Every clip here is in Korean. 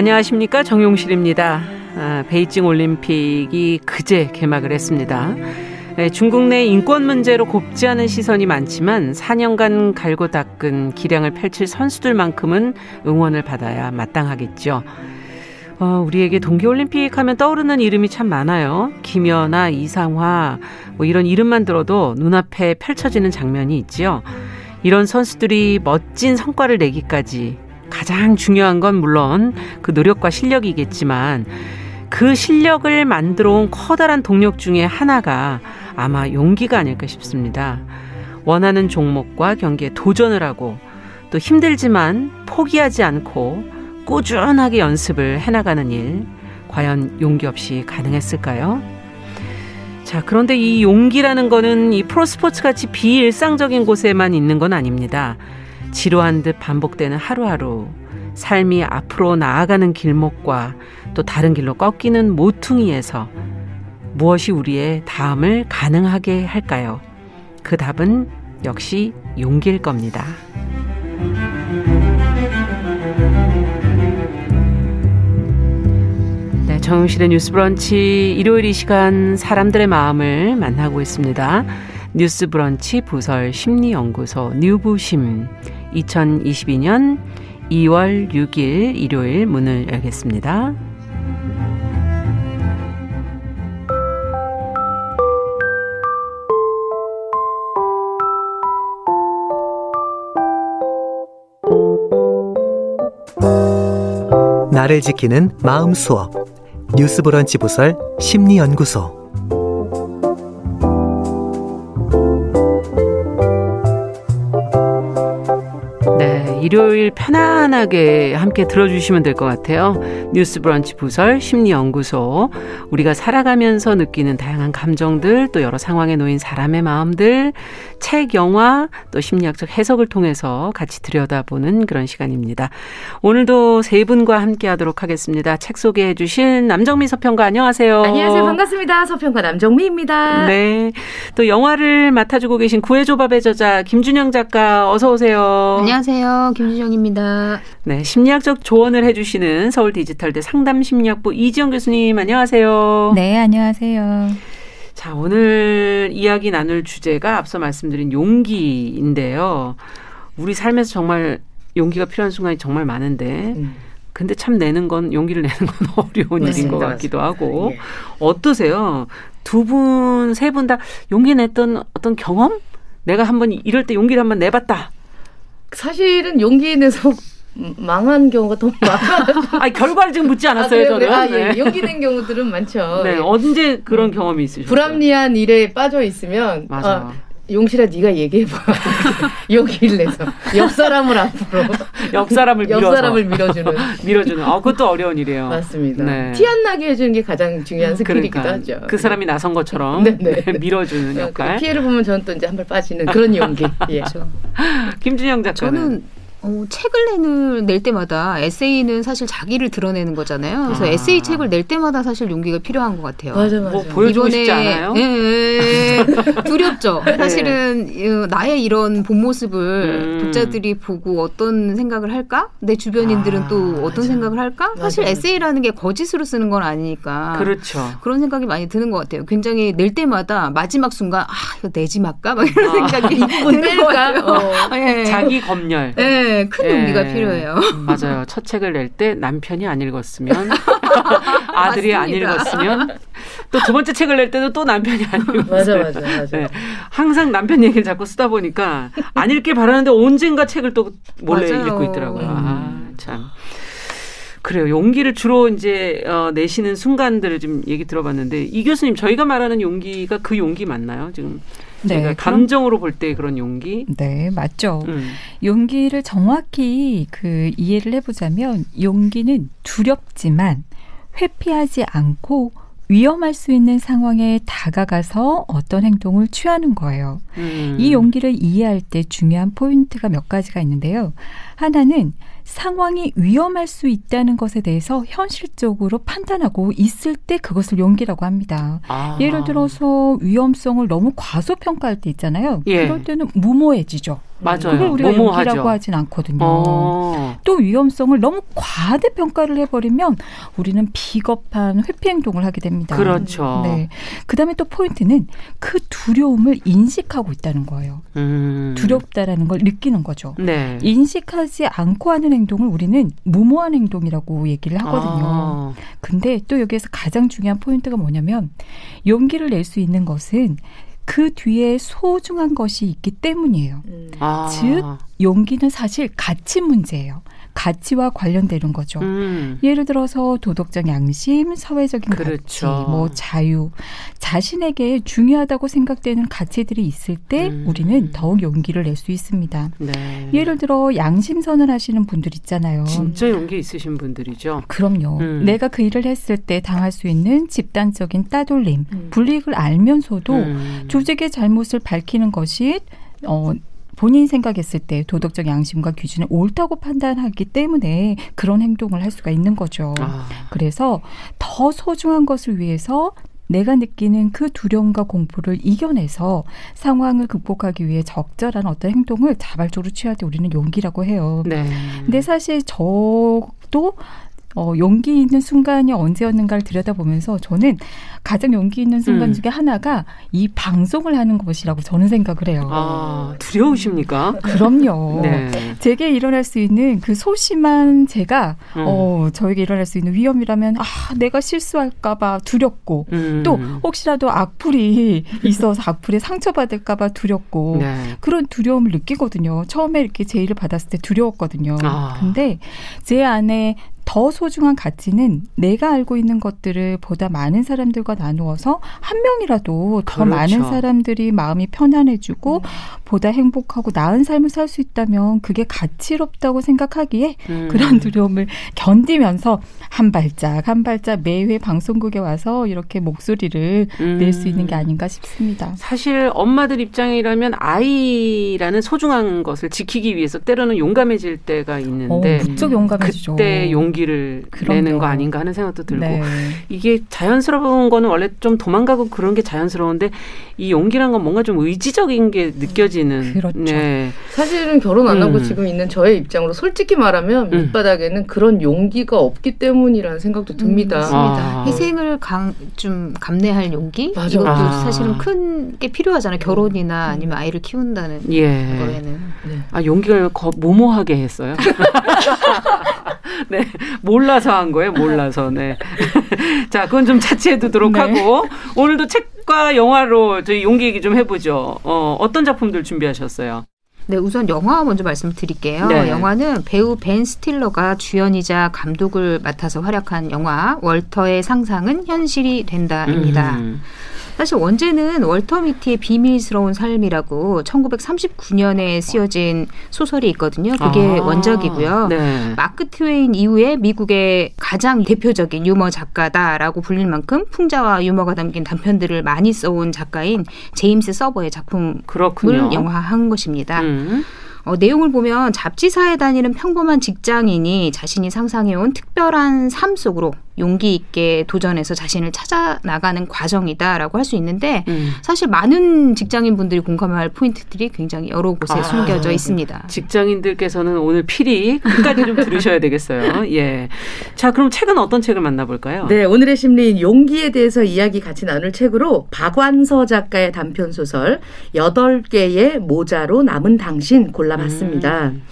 안녕하십니까 정용실입니다. 아, 베이징 올림픽이 그제 개막을 했습니다. 네, 중국 내 인권 문제로 곱지 않은 시선이 많지만 4년간 갈고 닦은 기량을 펼칠 선수들만큼은 응원을 받아야 마땅하겠죠. 어, 우리에게 동계올림픽 하면 떠오르는 이름이 참 많아요. 김연아, 이상화, 뭐 이런 이름만 들어도 눈앞에 펼쳐지는 장면이 있지요. 이런 선수들이 멋진 성과를 내기까지 가장 중요한 건 물론 그 노력과 실력이겠지만 그 실력을 만들어 온 커다란 동력 중에 하나가 아마 용기가 아닐까 싶습니다. 원하는 종목과 경기에 도전을 하고 또 힘들지만 포기하지 않고 꾸준하게 연습을 해나가는 일, 과연 용기 없이 가능했을까요? 자, 그런데 이 용기라는 거는 이 프로스포츠 같이 비일상적인 곳에만 있는 건 아닙니다. 지루한 듯 반복되는 하루하루, 삶이 앞으로 나아가는 길목과 또 다른 길로 꺾이는 모퉁이에서 무엇이 우리의 다음을 가능하게 할까요? 그 답은 역시 용기일 겁니다. 네, 정용실의 뉴스 브런치 일요일 이 시간 사람들의 마음을 만나고 있습니다. 뉴스 브런치 부설 심리연구소 뉴부심 2022년 2월 6일 일요일 문을 열겠습니다. 나를 지키는 마음 수업 뉴스 브런치 부설 심리 연구소 일요일 편안하게 함께 들어주시면 될 것 같아요. 뉴스 브런치 부설 심리연구소. 우리가 살아가면서 느끼는 다양한 감정들, 또 여러 상황에 놓인 사람의 마음들, 책, 영화, 또 심리학적 해석을 통해서 같이 들여다보는 그런 시간입니다. 오늘도 세 분과 함께 하도록 하겠습니다. 책 소개해 주신 남정미 서평가 안녕하세요. 안녕하세요. 반갑습니다. 서평가 남정미입니다. 네. 또 영화를 맡아주고 계신 구해조밥의 저자 김준영 작가 어서 오세요. 안녕하세요. 김준영입니다. 네. 심리학적 조언을 해주시는 서울 디지털대 상담 심리학부 이지영 교수님 안녕하세요. 네. 안녕하세요. 자, 오늘 이야기 나눌 주제가 앞서 말씀드린 용기인데요. 우리 삶에서 정말 용기가 필요한 순간이 정말 많은데, 음. 근데 참 내는 건, 용기를 내는 건 어려운 네, 일인 것 같기도 하고. 예. 어떠세요? 두 분, 세 분 다 용기 냈던 어떤 경험? 내가 한번 이럴 때 용기를 한번 내봤다. 사실은 용기 내서 망한 경우가 더 많아. 아 결과를 지금 묻지 않았어요, 아, 저는. 아, 예. 네. 용기낸 경우들은 많죠. 네, 예. 언제 그런 음. 경험이 있으셨어요? 불합리한 일에 빠져 있으면 맞아. 아, 용실아 네가 얘기해봐. 용기를 내서 옆 사람을 앞으로 옆 사람을 밀어서 옆 사람을 밀어주는 밀어주는. 어 그것도 어려운 일이에요. 맞습니다. 네. 티안 나게 해주는 게 가장 중요한 스킬이기도 그러니까, 하죠. 그 사람이 나선 것처럼 네, 네. 네 밀어주는 그 역할. 피해를 보면 저는 또 이제 한 발 빠지는 그런 용기. 예. 그렇죠. 김준영 작가는 저는 어, 책을 내는, 낼 때마다 에세이는 사실 자기를 드러내는 거잖아요. 그래서 아. 에세이 책을 낼 때마다 사실 용기가 필요한 것 같아요. 맞아, 맞아. 뭐 보여주고 싶지 않아요? 예, 예, 예. 두렵죠. 네. 사실은 나의 이런 본 모습을 음. 독자들이 보고 어떤 생각을 할까? 내 주변인들은 아, 또 어떤 맞아. 생각을 할까? 사실 맞아. 에세이라는 게 거짓으로 쓰는 건 아니니까. 그렇죠. 그런 생각이 많이 드는 것 같아요. 굉장히 낼 때마다 마지막 순간 아 이거 내지 말까? 막 이런 아. 생각이 드는 것 같아요. 어. 예. 자기 검열. 예. 네, 큰 네. 용기가 필요해요. 맞아요. 첫 책을 낼 때 남편이 안 읽었으면 아들이 안 읽었으면 또 두 번째 책을 낼 때도 또 남편이 안 읽었어요. 맞아, 맞아, 맞아. 네. 항상 남편 얘기를 자꾸 쓰다 보니까 안 읽길 바라는데 언젠가 책을 또 몰래 맞아요. 읽고 있더라고요. 음. 아, 참. 그래요. 용기를 주로 이제 어, 내시는 순간들을 좀 얘기 들어봤는데 이 교수님 저희가 말하는 용기가 그 용기 맞나요? 지금 네, 감정으로 볼 때 그런 용기. 네, 맞죠. 음. 용기를 정확히 그 이해를 해보자면 용기는 두렵지만 회피하지 않고 위험할 수 있는 상황에 다가가서 어떤 행동을 취하는 거예요. 음. 이 용기를 이해할 때 중요한 포인트가 몇 가지가 있는데요. 하나는 상황이 위험할 수 있다는 것에 대해서 현실적으로 판단하고 있을 때 그것을 용기라고 합니다. 아. 예를 들어서 위험성을 너무 과소평가할 때 있잖아요. 예. 그럴 때는 무모해지죠. 맞아요. 그걸 우리가. 용기라고 하진 않거든요. 어. 또 위험성을 너무 과대 평가를 해버리면 우리는 비겁한 회피 행동을 하게 됩니다. 그렇죠. 네. 그다음에 또 포인트는 그 두려움을 인식하고 있다는 거예요. 음. 두렵다라는 걸 느끼는 거죠. 네. 인식하지 않고 하는 행동을 우리는 무모한 행동이라고 얘기를 하거든요. 아. 근데 또 여기에서 가장 중요한 포인트가 뭐냐면 용기를 낼 수 있는 것은 그 뒤에 소중한 것이 있기 때문이에요. 음. 아. 즉 용기는 사실 가치 문제예요. 가치와 관련되는 거죠. 음. 예를 들어서 도덕적 양심, 사회적인 그렇죠. 가치, 뭐 자유, 자신에게 중요하다고 생각되는 가치들이 있을 때 음. 우리는 더욱 용기를 낼 수 있습니다. 네. 예를 들어 양심선을 하시는 분들 있잖아요. 진짜 용기 있으신 분들이죠. 그럼요. 음. 내가 그 일을 했을 때 당할 수 있는 집단적인 따돌림, 음. 불이익을 알면서도 음. 조직의 잘못을 밝히는 것이 어, 본인 생각했을 때 도덕적 양심과 기준을 옳다고 판단하기 때문에 그런 행동을 할 수가 있는 거죠. 아. 그래서 더 소중한 것을 위해서 내가 느끼는 그 두려움과 공포를 이겨내서 상황을 극복하기 위해 적절한 어떤 행동을 자발적으로 취할 때 우리는 용기라고 해요. 네. 근데 사실 저도 어, 용기 있는 순간이 언제였는가를 들여다보면서 저는 가장 용기 있는 순간 음. 중에 하나가 이 방송을 하는 것이라고 저는 생각을 해요. 아, 두려우십니까? 그럼요. 네. 제게 일어날 수 있는 그 소심한 제가 음. 어, 저에게 일어날 수 있는 위험이라면 아, 내가 실수할까 봐 두렵고 음. 또 혹시라도 악플이 있어서 악플에 상처받을까 봐 두렵고 네. 그런 두려움을 느끼거든요. 처음에 이렇게 제의를 받았을 때 두려웠거든요. 아. 근데 제 안에 더 소중한 가치는 내가 알고 있는 것들을 보다 많은 사람들과 나누어서 한 명이라도 더 그렇죠. 많은 사람들이 마음이 편안해지고 음. 보다 행복하고 나은 삶을 살 수 있다면 그게 가치롭다고 생각하기에 음. 그런 두려움을 견디면서 한 발짝 한 발짝 매회 방송국에 와서 이렇게 목소리를 음. 낼수 있는 게 아닌가 싶습니다. 사실 엄마들 입장이라면 아이라는 소중한 것을 지키기 위해서 때로는 용감해질 때가 있는데 어, 무척 용감해지죠. 그때 용기를 그럼요. 내는 거 아닌가 하는 생각도 들고 네. 이게 자연스러운 거는 원래 좀 도망가고 그런 게 자연스러운데 이 용기란 건 뭔가 좀 의지적인 게 느껴지는. 그렇죠. 네. 사실은 결혼 안 하고 음. 지금 있는 저의 입장으로 솔직히 말하면 음. 밑바닥에는 그런 용기가 없기 때문이라는 생각도 듭니다. 음, 아. 희생을 강, 좀 감내할 용기 맞아. 이것도 아. 사실은 큰 게 필요하잖아요. 결혼이나 음. 아니면 아이를 키운다는 예. 거에는. 네. 아 용기가 거, 모모하게 했어요. 네, 몰라서 한 거예요. 몰라서. 네. 자, 그건 좀 차치해 두도록 네. 하고 오늘도 책과 영화로 저희 용기 얘기 좀 해보죠. 어, 어떤 작품들 준비하셨어요? 네, 우선 영화 먼저 말씀드릴게요. 네. 영화는 배우 벤 스틸러가 주연이자 감독을 맡아서 활약한 영화 월터의 상상은 현실이 된다입니다. 음. 사실 원제는 월터 미티의 비밀스러운 삶이라고 1939년에 쓰여진 소설이 있거든요. 그게 아, 원작이고요. 네. 마크 트웨인 이후에 미국의 가장 대표적인 유머 작가다라고 불릴 만큼 풍자와 유머가 담긴 단편들을 많이 써온 작가인 제임스 서버의 작품을 그렇군요. 영화한 것입니다. 음. 어, 내용을 보면 잡지사에 다니는 평범한 직장인이 자신이 상상해온 특별한 삶 속으로 용기 있게 도전해서 자신을 찾아 나가는 과정이다라고 할 수 있는데 음. 사실 많은 직장인 분들이 공감할 포인트들이 굉장히 여러 곳에 아, 숨겨져 있습니다. 직장인들께서는 오늘 필히 끝까지 좀 들으셔야 되겠어요. 예. 자, 그럼 책은 어떤 책을 만나볼까요? 네, 오늘의 심리인 용기에 대해서 이야기 같이 나눌 책으로 박완서 작가의 단편 소설 8개의 모자로 남은 당신 골라봤습니다. 음.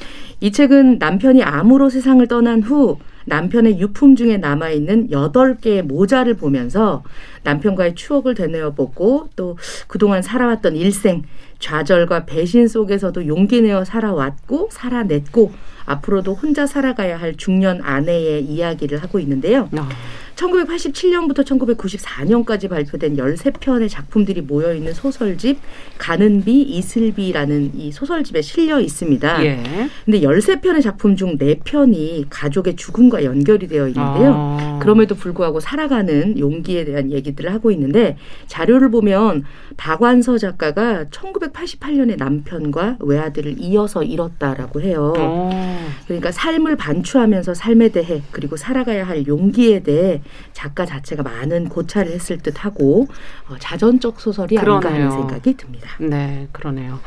이 책은 남편이 암으로 세상을 떠난 후 남편의 유품 중에 남아있는 여덟 개의 모자를 보면서 남편과의 추억을 되뇌어 보고 또 그동안 살아왔던 일생, 좌절과 배신 속에서도 용기 내어 살아왔고 살아냈고 앞으로도 혼자 살아가야 할 중년 아내의 이야기를 하고 있는데요. 어. 1987년부터 1994년까지 발표된 13편의 작품들이 모여 있는 소설집 가는 비 이슬비라는 이 소설집에 실려 있습니다. 예. 근데 13편의 작품 중 4편이 가족의 죽음과 연결이 되어 있는데요. 아. 그럼에도 불구하고 살아가는 용기에 대한 얘기들을 하고 있는데 자료를 보면 박완서 작가가 1988년에 남편과 외아들을 이어서 잃었다라고 해요. 아. 그러니까 삶을 반추하면서 삶에 대해 그리고 살아가야 할 용기에 대해 작가 자체가 많은 고찰을 했을 듯하고 어, 자전적 소설이 그러네요. 아닌가 하는 생각이 듭니다. 네, 그러네요.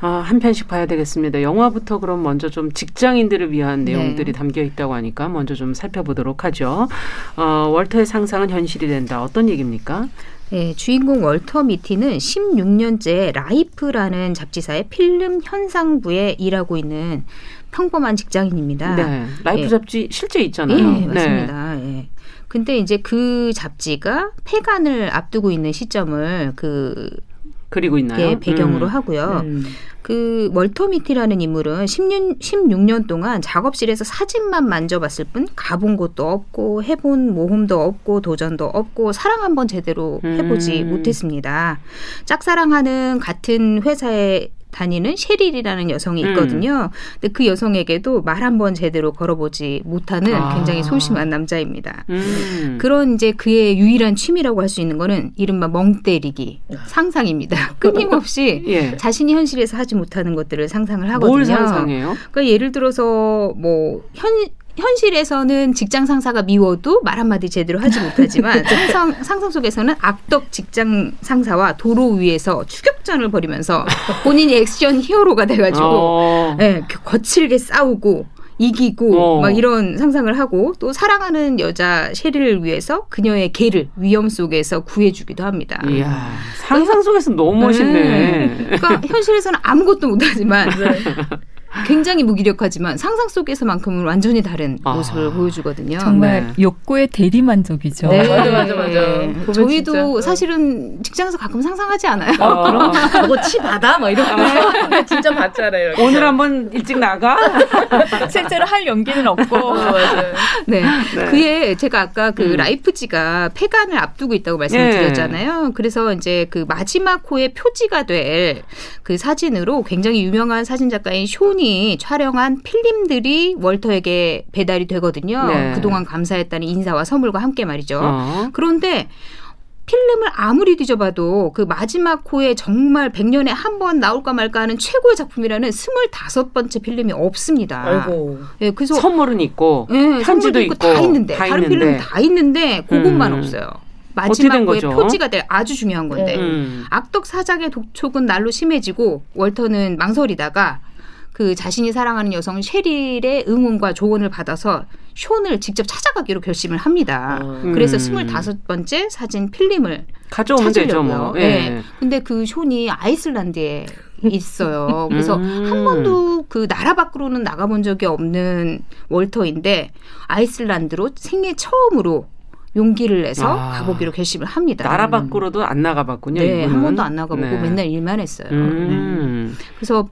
아, 한 편씩 봐야 되겠습니다. 영화부터 그럼 먼저 좀 직장인들을 위한 네. 내용들이 담겨 있다고 하니까 먼저 좀 살펴보도록 하죠. 어, 월터의 상상은 현실이 된다. 어떤 얘기입니까? 네, 주인공 월터 미티는 16년째 라이프라는 잡지사의 필름 현상부에 일하고 있는 평범한 직장인입니다. 네. 라이프 예. 잡지 실제 있잖아요. 예, 맞습니다. 예. 근데 이제 그 잡지가 폐간을 앞두고 있는 시점을 그 그리고 있나요? 예, 배경으로 음. 하고요. 음. 그 월터 미티라는 인물은 10년, 16년 동안 작업실에서 사진만 만져봤을 뿐 가본 곳도 없고 해본 모험도 없고 도전도 없고 사랑 한번 제대로 해보지 음. 못했습니다. 짝사랑하는 같은 회사에 다니는 셰릴이라는 여성이 음. 있거든요. 근데 그 여성에게도 말 한 번 제대로 걸어보지 못하는 아. 굉장히 소심한 남자입니다. 음. 그런 이제 그의 유일한 취미라고 할 수 있는 거는 이른바 멍 때리기 상상입니다. 끊임없이 예. 자신이 현실에서 하지 못하는 것들을 상상을 하거든요. 뭘 상상해요? 그러니까 예를 들어서 뭐 현, 현실에서는 직장 상사가 미워도 말 한마디 제대로 하지 못하지만 상상, 상상 속에서는 악덕 직장 상사와 도로 위에서 추격전을 벌이면서 본인이 액션 히어로가 돼가지고 어. 예, 그 거칠게 싸우고 이기고 어. 막 이런 상상을 하고 또 사랑하는 여자 셰리를 위해서 그녀의 개를 위험 속에서 구해주기도 합니다. 이야, 상상 속에서 너무 멋있네. 그러니까 현실에서는 아무것도 못하지만 굉장히 무기력하지만 상상 속에서만큼은 완전히 다른 아. 모습을 보여주거든요. 정말 네. 욕구의 대리만족이죠. 네. 맞아, 맞아, 맞아. 보면 저희도 진짜. 사실은 직장에서 가끔 상상하지 않아요. 어, 그럼 저거 치 받아? 막 이런 거. 진짜 받잖아요. 이렇게. 오늘 한번 일찍 나가? 실제로 할 용기는 없고 어. 네. 네. 그에 제가 아까 그 음. 라이프지가 폐간을 앞두고 있다고 말씀을 예. 드렸잖아요. 그래서 이제 그 마지막 호의 표지가 될 그 사진으로 굉장히 유명한 사진 작가인 쇼니 촬영한 필름들이 월터에게 배달이 되거든요. 네. 그동안 감사했다는 인사와 선물과 함께 말이죠. 어. 그런데 필름을 아무리 뒤져봐도 그 마지막 호에 정말 100년에 한 번 나올까 말까 하는 최고의 작품이라는 25번째 필름이 없습니다. 아이고. 예, 그래서 선물은 있고 예, 편지도 선물도 있고, 다 있고, 있는데 다 다른 있는데. 필름 다 있는데 그것만 음. 없어요. 마지막에 거죠? 표지가 될 아주 중요한 건데 음. 악덕 사장의 독촉은 날로 심해지고 월터는 망설이다가 그 자신이 사랑하는 여성 셰릴의 응원과 조언을 받아서 숀을 직접 찾아가기로 결심을 합니다. 음. 그래서 음. 25번째 사진 필름을 가져오면 되죠, 찾으려고요. 뭐. 예. 예. 근데 그 숀이 아이슬란드에 있어요. 그래서 음. 한 번도 그 나라 밖으로는 나가본 적이 없는 월터인데 아이슬란드로 생애 처음으로 용기를 내서 아. 가보기로 결심을 합니다. 나라 밖으로도 안 나가봤군요. 네, 이분은. 한 번도 안 나가보고 네. 맨날 일만 했어요. 네. 음. 그래서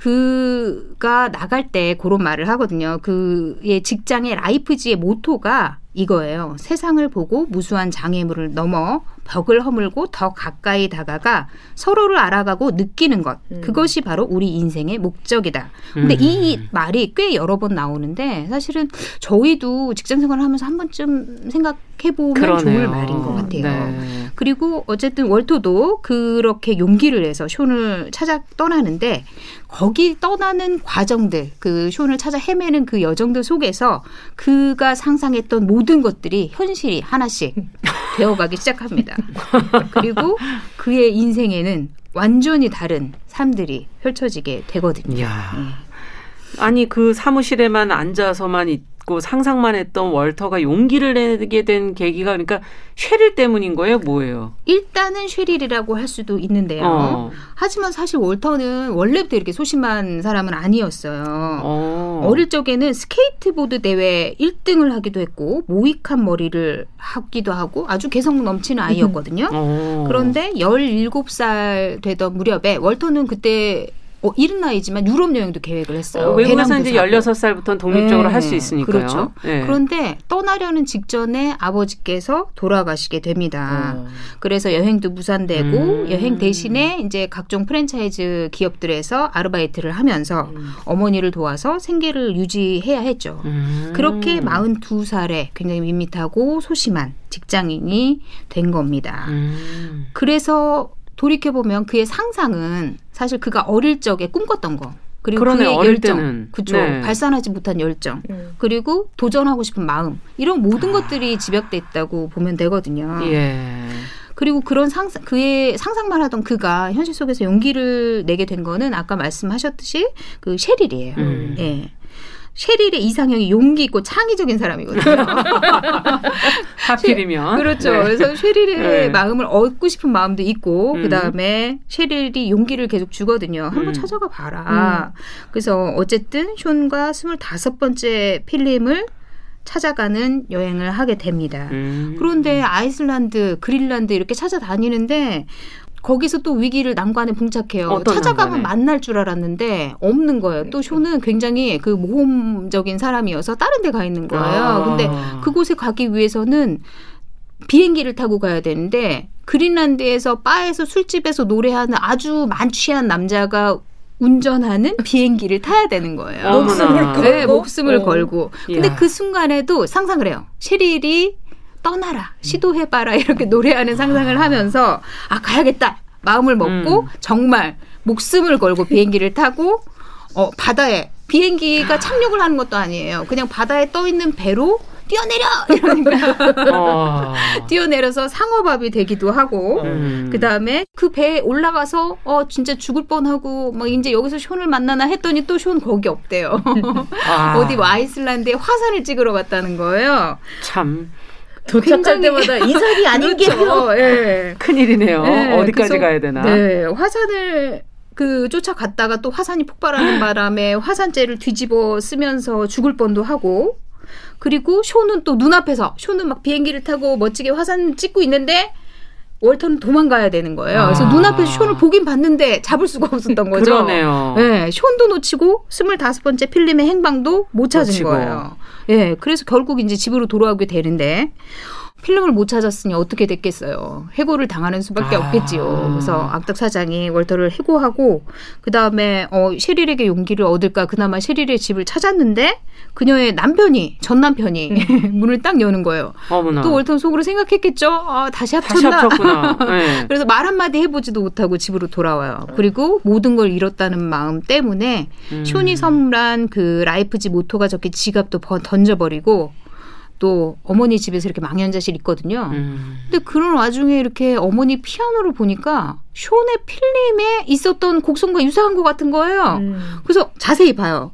그가 나갈 때 그런 말을 하거든요. 그의 직장의 라이프지의 모토가 이거예요. 세상을 보고 무수한 장애물을 넘어 벽을 허물고 더 가까이 다가가 서로를 알아가고 느끼는 것. 음. 그것이 바로 우리 인생의 목적이다. 근데 음. 이 말이 꽤 여러 번 나오는데 사실은 저희도 직장 생활을 하면서 한 번쯤 생각 해 보면 그러네요. 좋을 말인 것 같아요. 네. 그리고 어쨌든 월토도 그렇게 용기를 내서 숀을 찾아 떠나는데 거기 떠나는 과정들 그 숀을 찾아 헤매는 그 여정들 속에서 그가 상상했던 모든 것들이 현실이 하나씩 되어가기 시작합니다. 그리고 그의 인생에는 완전히 다른 삶들이 펼쳐지게 되거든요. 예. 아니 그 사무실에만 앉아서만 있 고 상상만 했던 월터가 용기를 내게 된 계기가 그러니까 쉐릴 때문인 거예요, 뭐예요? 일단은 쉐릴이라고 할 수도 있는데요. 어. 하지만 사실 월터는 원래부터 이렇게 소심한 사람은 아니었어요. 어. 어릴 적에는 스케이트보드 대회 1등을 하기도 했고 모히칸 머리를 하기도 하고 아주 개성 넘치는 아이였거든요. 어. 그런데 17살 되던 무렵에 월터는 그때 어, 이른 나이지만 유럽 여행도 계획을 했어요. 어, 외국에서 이제 사고. 16살부터는 독립적으로 네, 할수 있으니까요. 그렇죠. 예. 그런데 떠나려는 직전에 아버지께서 돌아가시게 됩니다. 어. 그래서 여행도 무산되고 음. 여행 대신에 이제 각종 프랜차이즈 기업들에서 아르바이트를 하면서 음. 어머니를 도와서 생계를 유지해야 했죠. 음. 그렇게 42살에 굉장히 밋밋하고 소심한 직장인이 된 겁니다. 음. 그래서 돌이켜보면 그의 상상은 사실 그가 어릴 적에 꿈꿨던 거. 그리고 그러네, 그의 열정, 때는. 그쵸. 네. 발산하지 못한 열정, 음. 그리고 도전하고 싶은 마음, 이런 모든 아. 것들이 집약돼 있다고 보면 되거든요. 예. 그리고 그런 상상 그의 상상만 하던 그가 현실 속에서 용기를 내게 된 거는 아까 말씀하셨듯이 그 셰릴이에요. 음. 예. 셰릴의 이상형이 용기 있고 창의적인 사람이거든요. 하필이면 그렇죠. 네. 그래서 셰릴의 네. 마음을 얻고 싶은 마음도 있고 음. 그 다음에 셰릴이 용기를 계속 주거든요. 한번 음. 찾아가 봐라. 그래서 어쨌든 숀과 스물다섯 번째 필름을 찾아가는 여행을 하게 됩니다. 음. 그런데 아이슬란드, 그린란드 이렇게 찾아다니는데 거기서 또 위기를 난관에 봉착해요. 찾아가면 난관에? 만날 줄 알았는데 없는 거예요. 또 쇼는 굉장히 그 모험적인 사람이어서 다른 데 가 있는 거예요. 아. 근데 그곳에 가기 위해서는 비행기를 타고 가야 되는데 그린란드에서 바에서 술집에서 노래하는 아주 만취한 남자가 운전하는 비행기를 타야 되는 거예요. 어머나. 목숨을 걸고? 네, 목숨을 어. 걸고. 근데 이야. 그 순간에도 상상을 해요. 셰릴이 떠나라, 시도해봐라 이렇게 노래하는 상상을 하면서 아 가야겠다 마음을 먹고 음. 정말 목숨을 걸고 비행기를 타고 어 바다에 비행기가 착륙을 하는 것도 아니에요. 그냥 바다에 떠 있는 배로 뛰어내려 이러니까 어. 뛰어내려서 상어밥이 되기도 하고 음. 그 다음에 그 배에 올라가서 어 진짜 죽을 뻔하고 막 이제 여기서 숀을 만나나 했더니 또숀 거기 없대요. 아, 어디 뭐 아이슬란드에 화산을 찍으러 갔다는 거예요. 참 도착할 때마다 이삭이 아닌 게 그렇죠. 예. 큰일이네요. 네, 어디까지 그래서- 가야 되나? 네, 화산을 그 쫓아갔다가 또 화산이 폭발하는 바람에 화산재를 뒤집어 쓰면서 죽을 뻔도 하고 그리고 쇼는 또 눈앞에서 쇼는 막 비행기를 타고 멋지게 화산 찍고 있는데 월터는 도망가야 되는 거예요. 그래서 아. 눈앞에서 쇼를 보긴 봤는데 잡을 수가 없었던 거죠. 그러네요. 네, 쇼도 놓치고 스물다섯 번째 필름의 행방도 못 찾은 놓치고. 거예요. 예, 그래서 결국 이제 집으로 돌아오게 되는데 필름을 못 찾았으니 어떻게 됐겠어요. 해고를 당하는 수밖에 아. 없겠지요. 그래서 악덕 사장이 월터를 해고하고 그 다음에 어, 셰릴에게 용기를 얻을까 그나마 셰릴의 집을 찾았는데 그녀의 남편이 전 남편이 문을 딱 여는 거예요. 어머나. 또 월터는 속으로 생각했겠죠. 아, 다시 다시 합쳤나? 합쳤구나. 네. 그래서 말 한마디 해보지도 못하고 집으로 돌아와요. 그리고 모든 걸 잃었다는 마음 때문에 음. 쇼니 선물한 그 라이프지 모토가 적힌 지갑도 번- 던져버리고 또 어머니 집에서 이렇게 망연자실 있거든요. 음. 근데 그런 와중에 이렇게 어머니 피아노를 보니까 쇼네 필름에 있었던 곡선과 유사한 것 같은 거예요. 음. 그래서 자세히 봐요.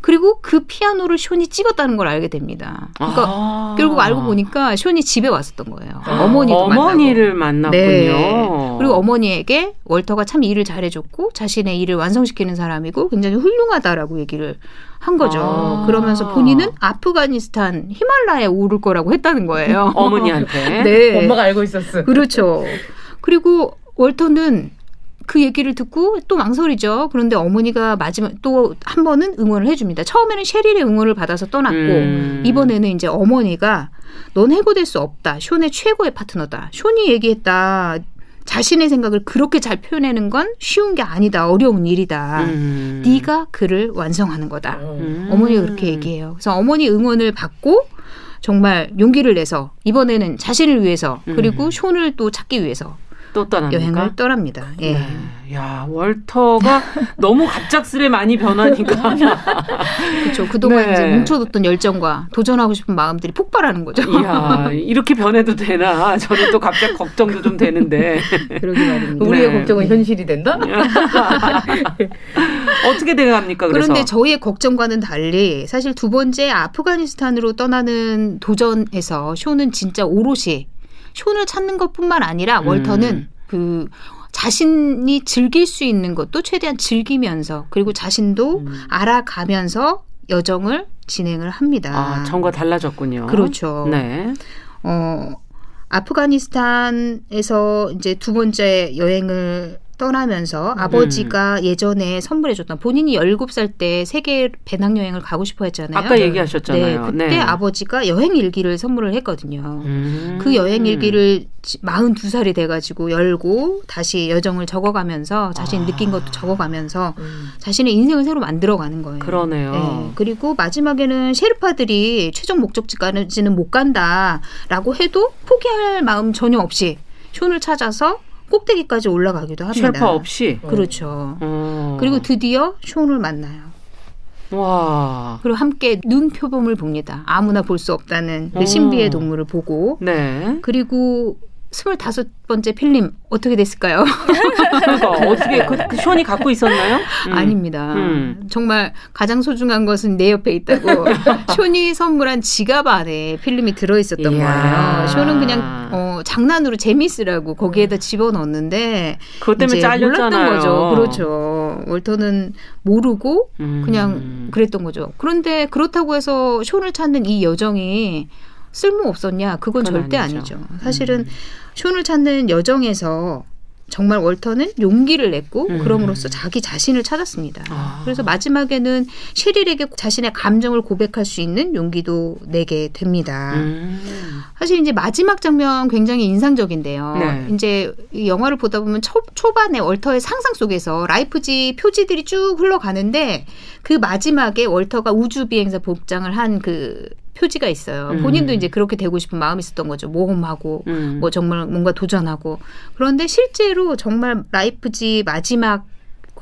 그리고 그 피아노를 쇼니 찍었다는 걸 알게 됩니다. 그러니까 아. 결국 알고 보니까 쇼니 집에 왔었던 거예요. 어머니도 어머니를 만나고. 만났군요. 네. 그리고 어머니에게 월터가 참 일을 잘해줬고 자신의 일을 완성시키는 사람이고 굉장히 훌륭하다라고 얘기를 한 거죠. 아. 그러면서 본인은 아프가니스탄 히말라야에 오를 거라고 했다는 거예요. 어머니한테. 네. 엄마가 알고 있었어. 그렇죠. 그리고 월터는 그 얘기를 듣고 또 망설이죠. 그런데 어머니가 마지막 또 한 번은 응원을 해줍니다. 처음에는 셰릴의 응원을 받아서 떠났고 음. 이번에는 이제 어머니가 넌 해고될 수 없다. 쇼의 최고의 파트너다. 쇼니 얘기했다. 자신의 생각을 그렇게 잘 표현하는 건 쉬운 게 아니다. 어려운 일이다. 음. 네가 그를 완성하는 거다. 음. 어머니가 그렇게 얘기해요. 그래서 어머니 응원을 받고 정말 용기를 내서 이번에는 자신을 위해서 그리고 음. 쇼를 또 찾기 위해서 또 떠납니까? 여행을 떠납니다. 예. 네. 야 월터가 너무 갑작스레 많이 변하니까. 그렇죠. 그동안 네. 이제 뭉쳐뒀던 열정과 도전하고 싶은 마음들이 폭발하는 거죠. 이야 이렇게 변해도 되나? 저는 또 갑자기 걱정도 좀 되는데 그러게 말입니다. 우리의 네. 걱정은 현실이 된다? 어떻게 돼갑니까? 그래서 그런데 저희의 걱정과는 달리 사실 두 번째 아프가니스탄으로 떠나는 도전에서 쇼는 진짜 오롯이 쇼를 찾는 것뿐만 아니라 음. 월터는 그 자신이 즐길 수 있는 것도 최대한 즐기면서 그리고 자신도 음. 알아가면서 여정을 진행을 합니다. 아 전과 달라졌군요. 그렇죠. 네. 어, 아프가니스탄에서 이제 두 번째 여행을 떠나면서 음. 아버지가 예전에 선물해줬던 본인이 17살 때 세계 배낭여행을 가고 싶어 했잖아요. 아까 얘기하셨잖아요. 네, 그때 네. 아버지가 여행 일기를 선물을 했거든요. 음. 그 여행 일기를 42살이 돼가지고 열고 다시 여정을 적어가면서 자신이 아. 느낀 것도 적어가면서 음. 자신의 인생을 새로 만들어가는 거예요. 그러네요. 네. 그리고 마지막에는 셰르파들이 최종 목적지까지는 못 간다라고 해도 포기할 마음 전혀 없이 숀을 찾아서 꼭대기까지 올라가기도 합니다. 쉘파 없이. 그렇죠. 어. 그리고 드디어 숀을 만나요. 와. 그리고 함께 눈 표범을 봅니다. 아무나 볼 수 없다는 그 어. 신비의 동물을 보고 네. 그리고 스물다섯 번째 필름 어떻게 됐을까요? 그러니까 어떻게 그, 그 쇼니 갖고 있었나요? 음. 아닙니다. 음. 정말 가장 소중한 것은 내 옆에 있다고 쇼니 선물한 지갑 안에 필름이 들어 있었던 거예요. 쇼는 그냥 어, 장난으로 재미있으라고 거기에다 집어 넣었는데 그것 때문에 잘렸잖아요. 거죠. 그렇죠. 월터는 모르고 음. 그냥 그랬던 거죠. 그런데 그렇다고 해서 쇼를 찾는 이 여정이 쓸모 없었냐? 그건 절대 아니죠. 아니죠. 사실은 음. 션을 찾는 여정에서 정말 월터는 용기를 냈고 음. 그럼으로써 자기 자신을 찾았습니다. 아. 그래서 마지막에는 셰릴에게 자신의 감정을 고백할 수 있는 용기도 내게 됩니다. 음. 사실 이제 마지막 장면 굉장히 인상적인데요. 네. 이제 이 영화를 보다 보면 초, 초반에 월터의 상상 속에서 라이프지 표지들이 쭉 흘러가는데 그 마지막에 월터가 우주 비행사 복장을 한그 표지가 있어요. 음. 본인도 이제 그렇게 되고 싶은 마음이 있었던 거죠. 모험하고 음. 뭐 정말 뭔가 도전하고 그런데 실제로 정말 라이프지 마지막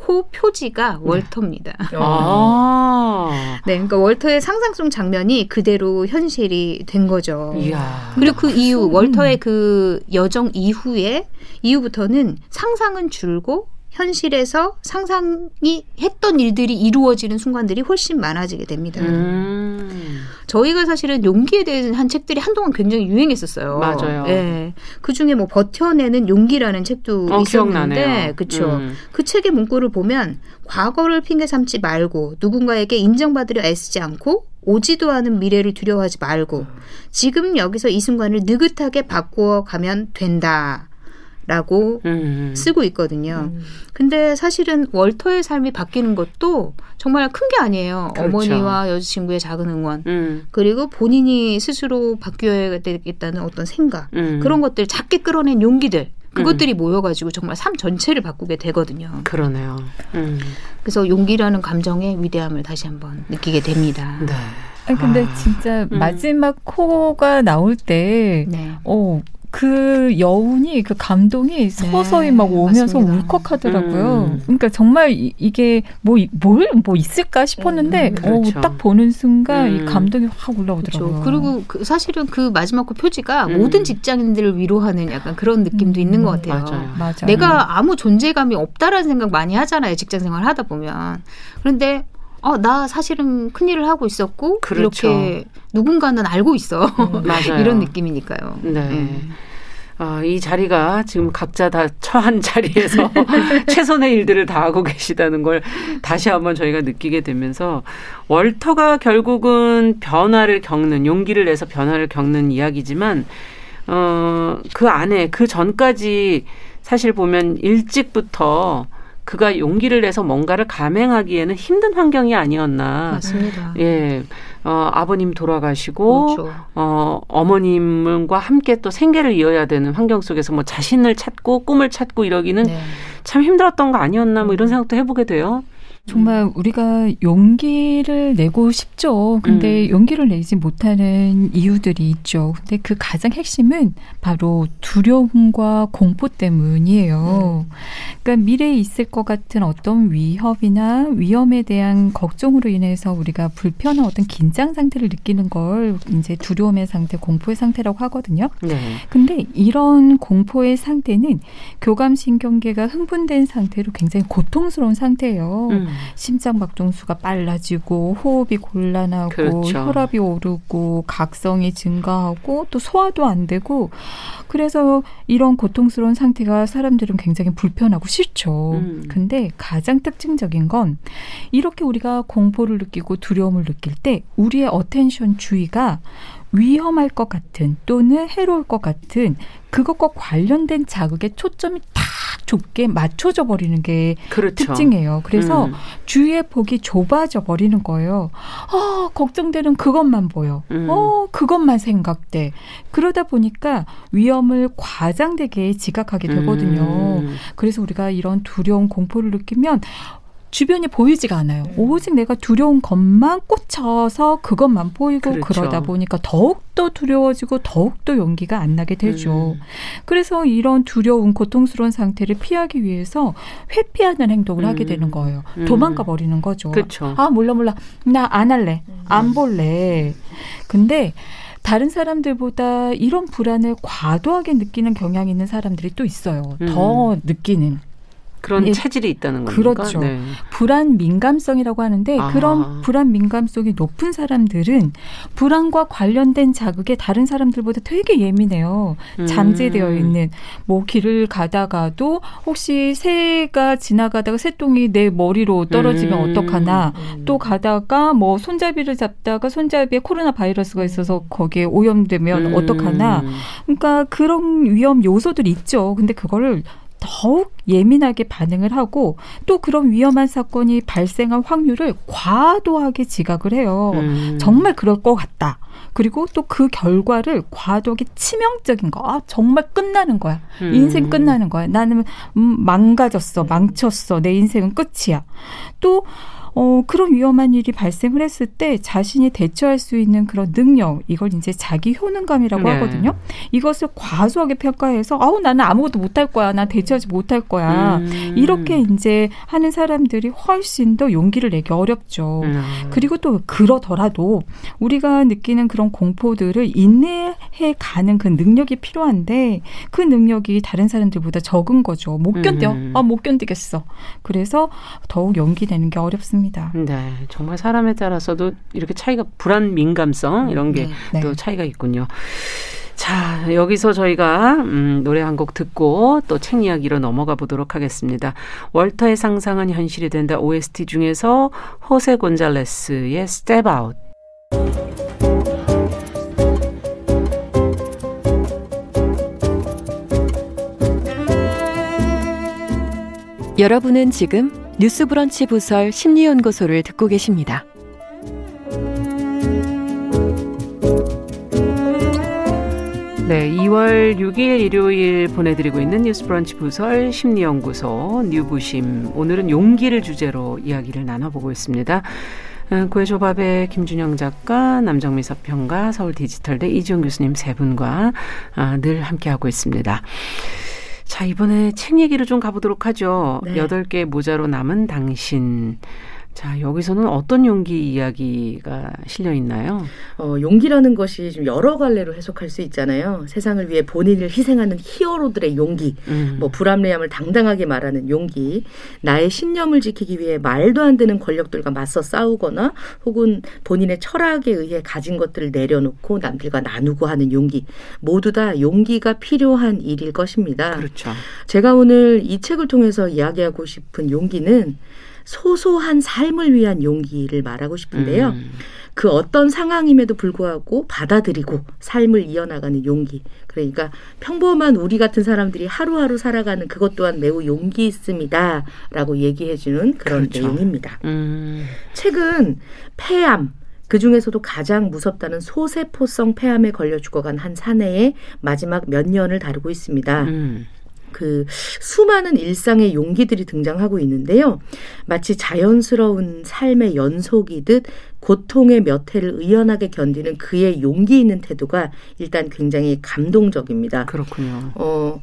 호 표지가 네. 월터입니다. 아. 네, 그러니까 월터의 상상 속 장면이 그대로 현실이 된 거죠. 이야. 그리고 그 이후 월터의 그 여정 이후에 이후부터는 상상은 줄고 현실에서 상상이 했던 일들이 이루어지는 순간들이 훨씬 많아지게 됩니다. 음. 저희가 사실은 용기에 대한 책들이 한동안 굉장히 유행했었어요. 맞아요. 네. 그 중에 뭐 버텨내는 용기라는 책도 어, 있었는데, 그렇죠. 음. 그 책의 문구를 보면 과거를 핑계 삼지 말고 누군가에게 인정받으려 애쓰지 않고 오지도 않은 미래를 두려워하지 말고 지금 여기서 이 순간을 느긋하게 바꾸어 가면 된다. 라고 음. 쓰고 있거든요. 음. 근데 사실은 월터의 삶이 바뀌는 것도 정말 큰 게 아니에요. 그렇죠. 어머니와 여자친구의 작은 응원, 음. 그리고 본인이 스스로 바뀌어야 되겠다는 어떤 생각, 음. 그런 것들 작게 끌어낸 용기들, 그것들이 음. 모여가지고 정말 삶 전체를 바꾸게 되거든요. 그러네요. 음. 그래서 용기라는 감정의 위대함을 다시 한번 느끼게 됩니다. 네. 아니, 근데 아. 진짜 마지막 코가 나올 때, 네. 어, 그 여운이 그 감동이 네, 서서히 막 오면서 맞습니다. 울컥하더라고요. 음. 그러니까 정말 이, 게 뭐뭘뭐 있을까 싶었는데 음, 그렇죠. 어, 딱 보는 순간 음. 이 감동이 확 올라오더라고요. 그렇죠. 그리고 그 사실은 그 마지막 그 표지가 음. 모든 직장인들을 위로하는 약간 그런 느낌도 있는 것 같아요. 맞아요. 맞아요. 내가 아무 존재감이 없다라는 생각 많이 하잖아요. 직장 생활 하다 보면. 그런데 어, 나 사실은 큰일을 하고 있었고 그렇죠. 이렇게 누군가는 알고 있어. 음, 이런 느낌이니까요. 네. 네. 어, 이 자리가 지금 각자 다 처한 자리에서 최선의 일들을 다 하고 계시다는 걸 다시 한번 저희가 느끼게 되면서 월터가 결국은 변화를 겪는 용기를 내서 변화를 겪는 이야기지만 어, 그 안에 그 전까지 사실 보면 일찍부터 그가 용기를 내서 뭔가를 감행하기에는 힘든 환경이 아니었나. 맞습니다. 예. 어, 아버님 돌아가시고 그렇죠. 어, 어머님과 함께 또 생계를 이어야 되는 환경 속에서 뭐 자신을 찾고 꿈을 찾고 이러기는 네. 참 힘들었던 거 아니었나 뭐 이런 생각도 해보게 돼요. 정말 우리가 용기를 내고 싶죠. 근데 음. 용기를 내지 못하는 이유들이 있죠. 근데 그 가장 핵심은 바로 두려움과 공포 때문이에요. 음. 그러니까 미래에 있을 것 같은 어떤 위협이나 위험에 대한 걱정으로 인해서 우리가 불편한 어떤 긴장 상태를 느끼는 걸 이제 두려움의 상태, 공포의 상태라고 하거든요. 네. 근데 이런 공포의 상태는 교감신경계가 흥분된 상태로 굉장히 고통스러운 상태예요. 음. 심장 박동수가 빨라지고 호흡이 곤란하고 그렇죠. 혈압이 오르고 각성이 증가하고 또 소화도 안 되고 그래서 이런 고통스러운 상태가 사람들은 굉장히 불편하고 싫죠. 음. 근데 가장 특징적인 건 이렇게 우리가 공포를 느끼고 두려움을 느낄 때 우리의 attention 주의가 위험할 것 같은 또는 해로울 것 같은 그것과 관련된 자극에 초점이 딱 좁게 맞춰져 버리는 게 그렇죠. 특징이에요. 그래서 음. 주의의 폭이 좁아져 버리는 거예요. 아, 걱정되는 그것만 보여. 음. 어, 그것만 생각돼. 그러다 보니까 위험을 과장되게 지각하게 되거든요. 음. 그래서 우리가 이런 두려움, 공포를 느끼면 주변이 보이지가 않아요. 네. 오직 내가 두려운 것만 꽂혀서 그것만 보이고 그렇죠. 그러다 보니까 더욱더 두려워지고 더욱더 용기가 안 나게 되죠. 음. 그래서 이런 두려운 고통스러운 상태를 피하기 위해서 회피하는 행동을 음. 하게 되는 거예요. 음. 도망가 버리는 거죠. 그렇죠. 아 몰라 몰라 나 안 할래 안 볼래. 근데 다른 사람들보다 이런 불안을 과도하게 느끼는 경향이 있는 사람들이 또 있어요. 음. 더 느끼는. 그런 예. 체질이 있다는 겁니까? 그렇죠. 네. 불안 민감성이라고 하는데 아. 그런 불안 민감성이 높은 사람들은 불안과 관련된 자극에 다른 사람들보다 되게 예민해요. 음. 잠재되어 있는 뭐 길을 가다가도 혹시 새가 지나가다가 새똥이 내 머리로 떨어지면 음. 어떡하나 음. 또 가다가 뭐 손잡이를 잡다가 손잡이에 코로나 바이러스가 있어서 거기에 오염되면 음. 어떡하나 그러니까 그런 위험 요소들이 있죠. 근데 그거를 더욱 예민하게 반응을 하고 또 그런 위험한 사건이 발생할 확률을 과도하게 지각을 해요. 음. 정말 그럴 것 같다. 그리고 또 그 결과를 과도하게 치명적인 거. 아, 정말 끝나는 거야. 음. 인생 끝나는 거야. 나는 음, 망가졌어. 망쳤어. 내 인생은 끝이야. 또 어, 그런 위험한 일이 발생을 했을 때 자신이 대처할 수 있는 그런 능력, 이걸 이제 자기 효능감이라고 네. 하거든요. 이것을 과소하게 평가해서, 아우, 나는 아무것도 못할 거야. 나 대처하지 못할 거야. 음. 이렇게 이제 하는 사람들이 훨씬 더 용기를 내기 어렵죠. 음. 그리고 또 그러더라도 우리가 느끼는 그런 공포들을 인내해 가는 그 능력이 필요한데 그 능력이 다른 사람들보다 적은 거죠. 못 견뎌. 음. 아, 못 견디겠어. 그래서 더욱 용기 내는 게 어렵습니다. 합니다. 네, 정말 사람에 따라서도 이렇게 차이가 불안 민감성 이런 게또 네. 네. 차이가 있군요. 자, 여기서 저희가 음, 노래 한 곡 듣고 또 책 이야기로 넘어가 보도록 하겠습니다. 월터의 상상은 현실이 된다 OST 중에서 호세 곤잘레스의 Step Out. 여러분은 지금 뉴스브런치 부설 심리연구소를 듣고 계십니다. 네, 2월 6일 일요일 보내드리고 있는 뉴스브런치 부설 심리연구소 뉴부심. 오늘은 용기를 주제로 이야기를 나눠보고 있습니다. 어, 구해조밥의 김준영 작가, 남정미 서평가, 서울 디지털대 이지용 교수님 세 분과 어, 늘 함께하고 있습니다. 자, 이번에 책 얘기를 좀 가보도록 하죠. 여덟 네. 개 모자로 남은 당신. 자, 여기서는 어떤 용기 이야기가 실려 있나요? 어, 용기라는 것이 좀 여러 갈래로 해석할 수 있잖아요. 세상을 위해 본인을 희생하는 히어로들의 용기, 음. 뭐 불합리함을 당당하게 말하는 용기, 나의 신념을 지키기 위해 말도 안 되는 권력들과 맞서 싸우거나 혹은 본인의 철학에 의해 가진 것들을 내려놓고 남들과 나누고 하는 용기, 모두 다 용기가 필요한 일일 것입니다. 그렇죠. 제가 오늘 이 책을 통해서 이야기하고 싶은 용기는 소소한 삶을 위한 용기를 말하고 싶은데요. 음. 그 어떤 상황임에도 불구하고 받아들이고 삶을 이어나가는 용기. 그러니까 평범한 우리 같은 사람들이 하루하루 살아가는 그것 또한 매우 용기 있습니다. 라고 얘기해주는 그런 그렇죠. 내용입니다. 음. 책은 폐암, 그 중에서도 가장 무섭다는 소세포성 폐암에 걸려 죽어간 한 사내의 마지막 몇 년을 다루고 있습니다. 음. 그 수많은 일상의 용기들이 등장하고 있는데요. 마치 자연스러운 삶의 연속이듯 고통의 몇 해를 의연하게 견디는 그의 용기 있는 태도가 일단 굉장히 감동적입니다. 그렇군요. 어,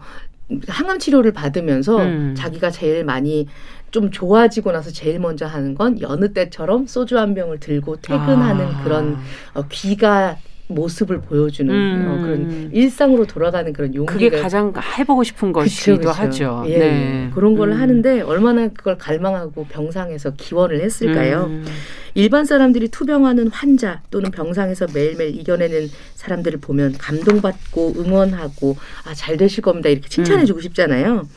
항암 치료를 받으면서 음. 자기가 제일 많이 좀 좋아지고 나서 제일 먼저 하는 건 여느 때처럼 소주 한 병을 들고 퇴근하는 아. 그런 어, 귀가 모습을 보여주는 음. 어, 그런 일상으로 돌아가는 그런 용기가 그게 가장 해보고 싶은 것이기도 그쵸, 그쵸. 하죠. 예, 네. 그런 걸 음. 하는데 얼마나 그걸 갈망하고 병상에서 기원을 했을까요? 음. 일반 사람들이 투병하는 환자 또는 병상에서 매일매일 이겨내는 사람들을 보면 감동받고 응원하고 아 잘 되실 겁니다 이렇게 칭찬해주고 음. 싶잖아요.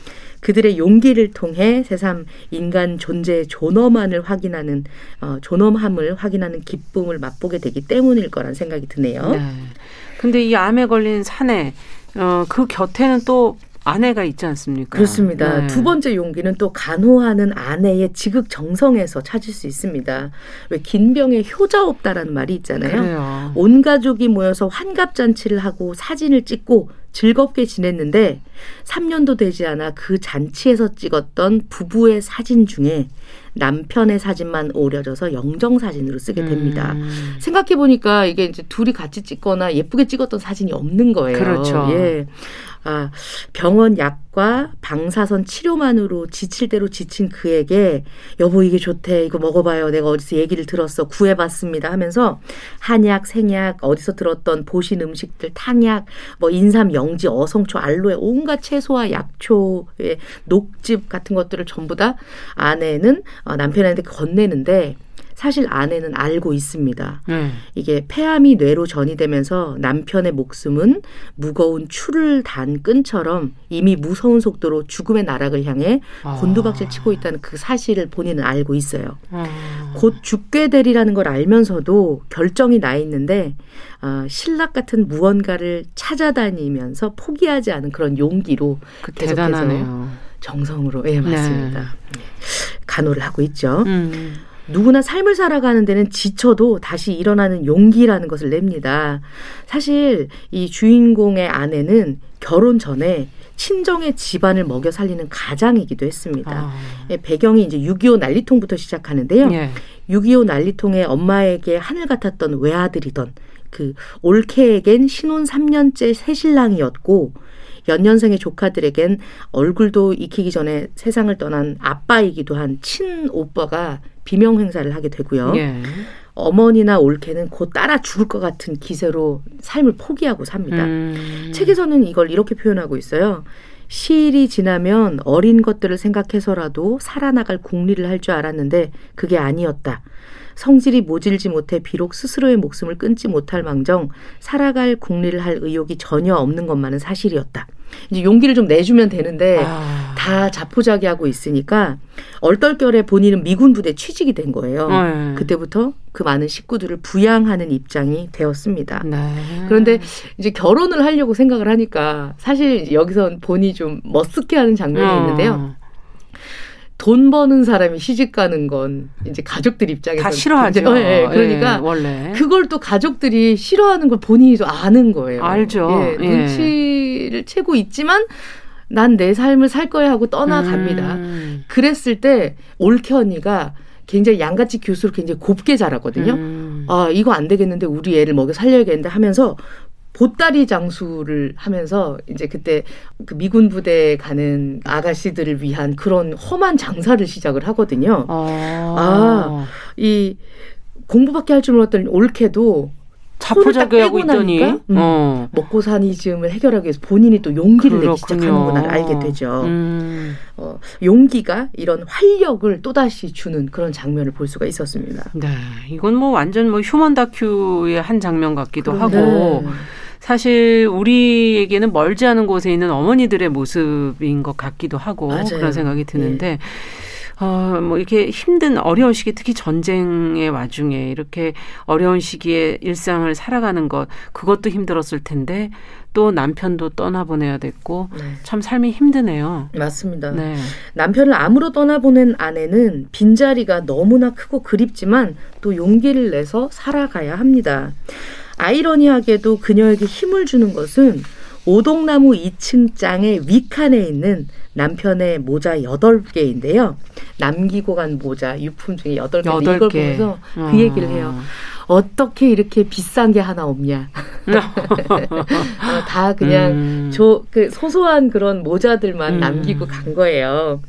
그들의 용기를 통해 새삼 인간 존재의 존엄함을 확인하는 어, 존엄함을 확인하는 기쁨을 맛보게 되기 때문일 거란 생각이 드네요. 네. 근데 이 암에 걸린 사내 어, 그 곁에는 또 아내가 있지 않습니까? 그렇습니다. 네. 두 번째 용기는 또 간호하는 아내의 지극 정성에서 찾을 수 있습니다. 왜 긴 병에 효자 없다라는 말이 있잖아요. 그래요. 온 가족이 모여서 환갑 잔치를 하고 사진을 찍고 즐겁게 지냈는데 3년도 되지 않아 그 잔치에서 찍었던 부부의 사진 중에 남편의 사진만 오려져서 영정 사진으로 쓰게 됩니다. 음. 생각해 보니까 이게 이제 둘이 같이 찍거나 예쁘게 찍었던 사진이 없는 거예요. 그렇죠. 예. 아, 병원 약과 방사선 치료만으로 지칠 대로 지친 그에게 여보 이게 좋대. 이거 먹어봐요. 내가 어디서 얘기를 들었어. 구해봤습니다. 하면서 한약 생약 어디서 들었던 보신 음식들 탕약 뭐 인삼 영지 어성초 알로에 온갖 채소와 약초의 녹즙 같은 것들을 전부 다 아내는 어, 남편한테 건네는데 사실 아내는 알고 있습니다. 네. 이게 폐암이 뇌로 전이되면서 남편의 목숨은 무거운 추를 단 끈처럼 이미 무서운 속도로 죽음의 나락을 향해 아. 곤두박질 치고 있다는 그 사실을 본인은 알고 있어요. 아. 곧 죽게 되리라는 걸 알면서도 결정이 나 있는데 어, 신락 같은 무언가를 찾아다니면서 포기하지 않은 그런 용기로 그 계속해서 대단하네요. 정성으로 예 맞습니다. 네. 간호를 하고 있죠. 음. 누구나 삶을 살아가는 데는 지쳐도 다시 일어나는 용기라는 것을 냅니다. 사실 이 주인공의 아내는 결혼 전에 친정의 집안을 먹여 살리는 가장이기도 했습니다. 아. 예, 배경이 이제 6.25 난리통부터 시작하는데요. 예. 6.25 난리통에 엄마에게 하늘 같았던 외아들이던 그 올케에겐 신혼 3년째 새신랑이었고 연년생의 조카들에겐 얼굴도 익히기 전에 세상을 떠난 아빠이기도 한 친오빠가 비명 행사를 하게 되고요. 예. 어머니나 올케는 곧 따라 죽을 것 같은 기세로 삶을 포기하고 삽니다. 음. 책에서는 이걸 이렇게 표현하고 있어요. 시일이 지나면 어린 것들을 생각해서라도 살아나갈 궁리를 할 줄 알았는데 그게 아니었다. 성질이 모질지 못해 비록 스스로의 목숨을 끊지 못할 망정 살아갈 궁리를 할 의욕이 전혀 없는 것만은 사실이었다. 이제 용기를 좀 내주면 되는데 아. 다 자포자기하고 있으니까 얼떨결에 본인은 미군 부대 취직이 된 거예요. 네. 그때부터 그 많은 식구들을 부양하는 입장이 되었습니다. 네. 그런데 이제 결혼을 하려고 생각을 하니까 사실 여기선 본이 좀 머쓱해하는 장면이 어. 있는데요. 돈 버는 사람이 시집 가는 건 이제 가족들 입장에서 다 싫어하죠. 네, 네. 그러니까 예, 원래 그걸 또 가족들이 싫어하는 걸 본인이 좀 아는 거예요. 알죠. 예, 예. 눈치를 채고 있지만 난 내 삶을 살 거야 하고 떠나갑니다. 음. 그랬을 때 올케 언니가 굉장히 양가치 교수를 굉장히 곱게 자라거든요. 음. 아 이거 안 되겠는데 우리 애를 먹여 살려야겠는데 하면서 보따리 장수를 하면서 이제 그때 그 미군 부대에 가는 아가씨들을 위한 그런 험한 장사를 시작을 하거든요. 아, 아 이 공부밖에 할 줄 몰랐던 올케도 자포자기 하고 있더니 음, 어. 먹고 사니즘을 해결하기 위해서 본인이 또 용기를 그렇군요. 내기 시작하는구나를 알게 되죠. 음. 어, 용기가 이런 활력을 또다시 주는 그런 장면을 볼 수가 있었습니다. 네, 이건 뭐 완전 뭐 휴먼 다큐의 한 장면 같기도 그런데. 하고 사실 우리에게는 멀지 않은 곳에 있는 어머니들의 모습인 것 같기도 하고 맞아요. 그런 생각이 드는데 예. 어, 뭐 이렇게 힘든 어려운 시기 특히 전쟁의 와중에 이렇게 어려운 시기에 일상을 살아가는 것 그것도 힘들었을 텐데 또 남편도 떠나보내야 됐고 네. 참 삶이 힘드네요. 맞습니다. 네. 남편을 암으로 떠나보낸 아내는 빈자리가 너무나 크고 그립지만 또 용기를 내서 살아가야 합니다. 아이러니하게도 그녀에게 힘을 주는 것은 오동나무 2층 장의 위칸에 있는 남편의 모자 8개인데요. 남기고 간 모자 유품 중에 8개. 8개. 이걸 보면서 그 어. 얘기를 해요. 어떻게 이렇게 비싼 게 하나 없냐. 어, 다 그냥 음. 저, 그 소소한 그런 모자들만 음. 남기고 간 거예요.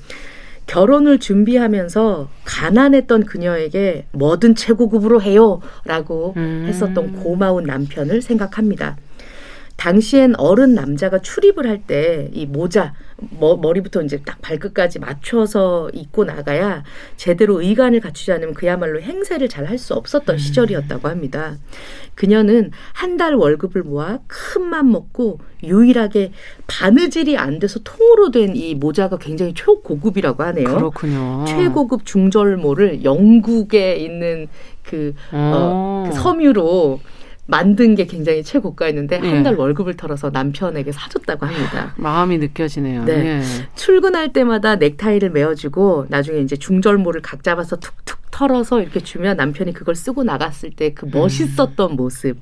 결혼을 준비하면서 가난했던 그녀에게 뭐든 최고급으로 해요라고 음. 했었던 고마운 남편을 생각합니다. 당시엔 어른 남자가 출입을 할 때 이 모자 머, 머리부터 이제 딱 발끝까지 맞춰서 입고 나가야 제대로 의관을 갖추지 않으면 그야말로 행세를 잘 할 수 없었던 음. 시절이었다고 합니다. 그녀는 한 달 월급을 모아 큰 맘 먹고 유일하게 바느질이 안 돼서 통으로 된 이 모자가 굉장히 초고급이라고 하네요. 그렇군요. 최고급 중절모를 영국에 있는 그, 어, 그 섬유로 만든 게 굉장히 최고가였는데 네. 한달 월급을 털어서 남편에게 사줬다고 합니다. 마음이 느껴지네요. 네. 네. 출근할 때마다 넥타이를 메어주고 나중에 이제 중절모를 각 잡아서 툭툭 털어서 이렇게 주면 남편이 그걸 쓰고 나갔을 때 그 멋있었던 음. 모습.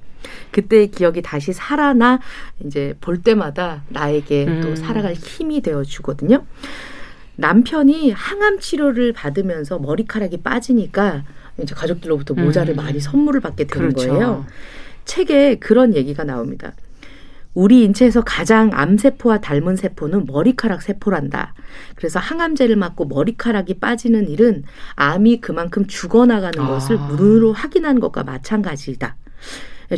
그때의 기억이 다시 살아나 이제 볼 때마다 나에게 음. 또 살아갈 힘이 되어 주거든요. 남편이 항암 치료를 받으면서 머리카락이 빠지니까 이제 가족들로부터 모자를 음. 많이 선물을 받게 되는 그렇죠. 거예요. 책에 그런 얘기가 나옵니다. 우리 인체에서 가장 암세포와 닮은 세포는 머리카락 세포란다. 그래서 항암제를 맞고 머리카락이 빠지는 일은 암이 그만큼 죽어나가는 아. 것을 눈으로 확인한 것과 마찬가지다.